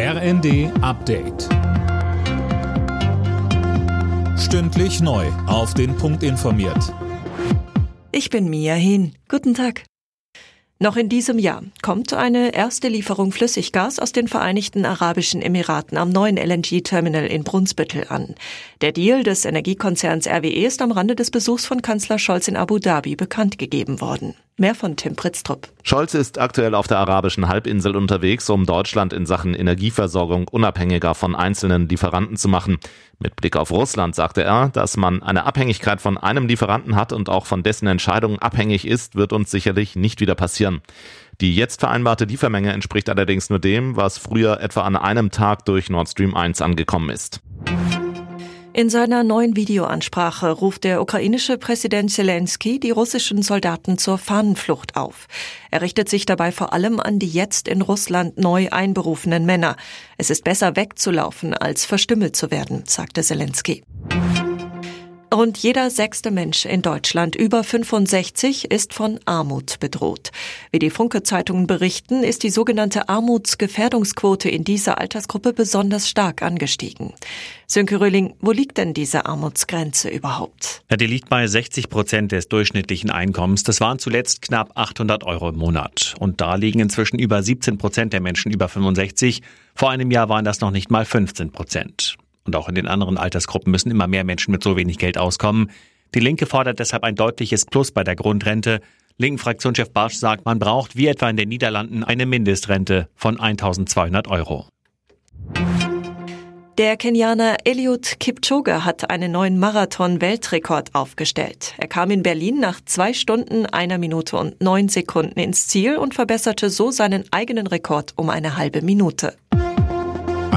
RND Update. Stündlich neu. Auf den Punkt informiert. Ich bin Mia Hin. Guten Tag. Noch in diesem Jahr kommt eine erste Lieferung Flüssiggas aus den Vereinigten Arabischen Emiraten am neuen LNG-Terminal in Brunsbüttel an. Der Deal des Energiekonzerns RWE ist am Rande des Besuchs von Kanzler Scholz in Abu Dhabi bekannt gegeben worden. Mehr von Tim Pritztrup. Scholz ist aktuell auf der arabischen Halbinsel unterwegs, um Deutschland in Sachen Energieversorgung unabhängiger von einzelnen Lieferanten zu machen. Mit Blick auf Russland sagte er, dass man eine Abhängigkeit von einem Lieferanten hat und auch von dessen Entscheidungen abhängig ist, wird uns sicherlich nicht wieder passieren. Die jetzt vereinbarte Liefermenge entspricht allerdings nur dem, was früher etwa an einem Tag durch Nord Stream 1 angekommen ist. In seiner neuen Videoansprache ruft der ukrainische Präsident Zelensky die russischen Soldaten zur Fahnenflucht auf. Er richtet sich dabei vor allem an die jetzt in Russland neu einberufenen Männer. Es ist besser wegzulaufen, als verstümmelt zu werden, sagte Zelensky. Rund jeder sechste Mensch in Deutschland über 65 ist von Armut bedroht. Wie die Funke-Zeitungen berichten, ist die sogenannte Armutsgefährdungsquote in dieser Altersgruppe besonders stark angestiegen. Sönke Röhling, wo liegt denn diese Armutsgrenze überhaupt? Ja, die liegt bei 60 Prozent des durchschnittlichen Einkommens. Das waren zuletzt knapp 800 Euro im Monat. Und da liegen inzwischen über 17 Prozent der Menschen über 65. Vor einem Jahr waren das noch nicht mal 15 Prozent. Und auch in den anderen Altersgruppen müssen immer mehr Menschen mit so wenig Geld auskommen. Die Linke fordert deshalb ein deutliches Plus bei der Grundrente. Linken Fraktionschef Barsch sagt, man braucht wie etwa in den Niederlanden eine Mindestrente von 1200 Euro. Der Kenianer Eliud Kipchoge hat einen neuen Marathon-Weltrekord aufgestellt. Er kam in Berlin nach zwei Stunden, einer Minute und neun Sekunden ins Ziel und verbesserte so seinen eigenen Rekord um eine halbe Minute.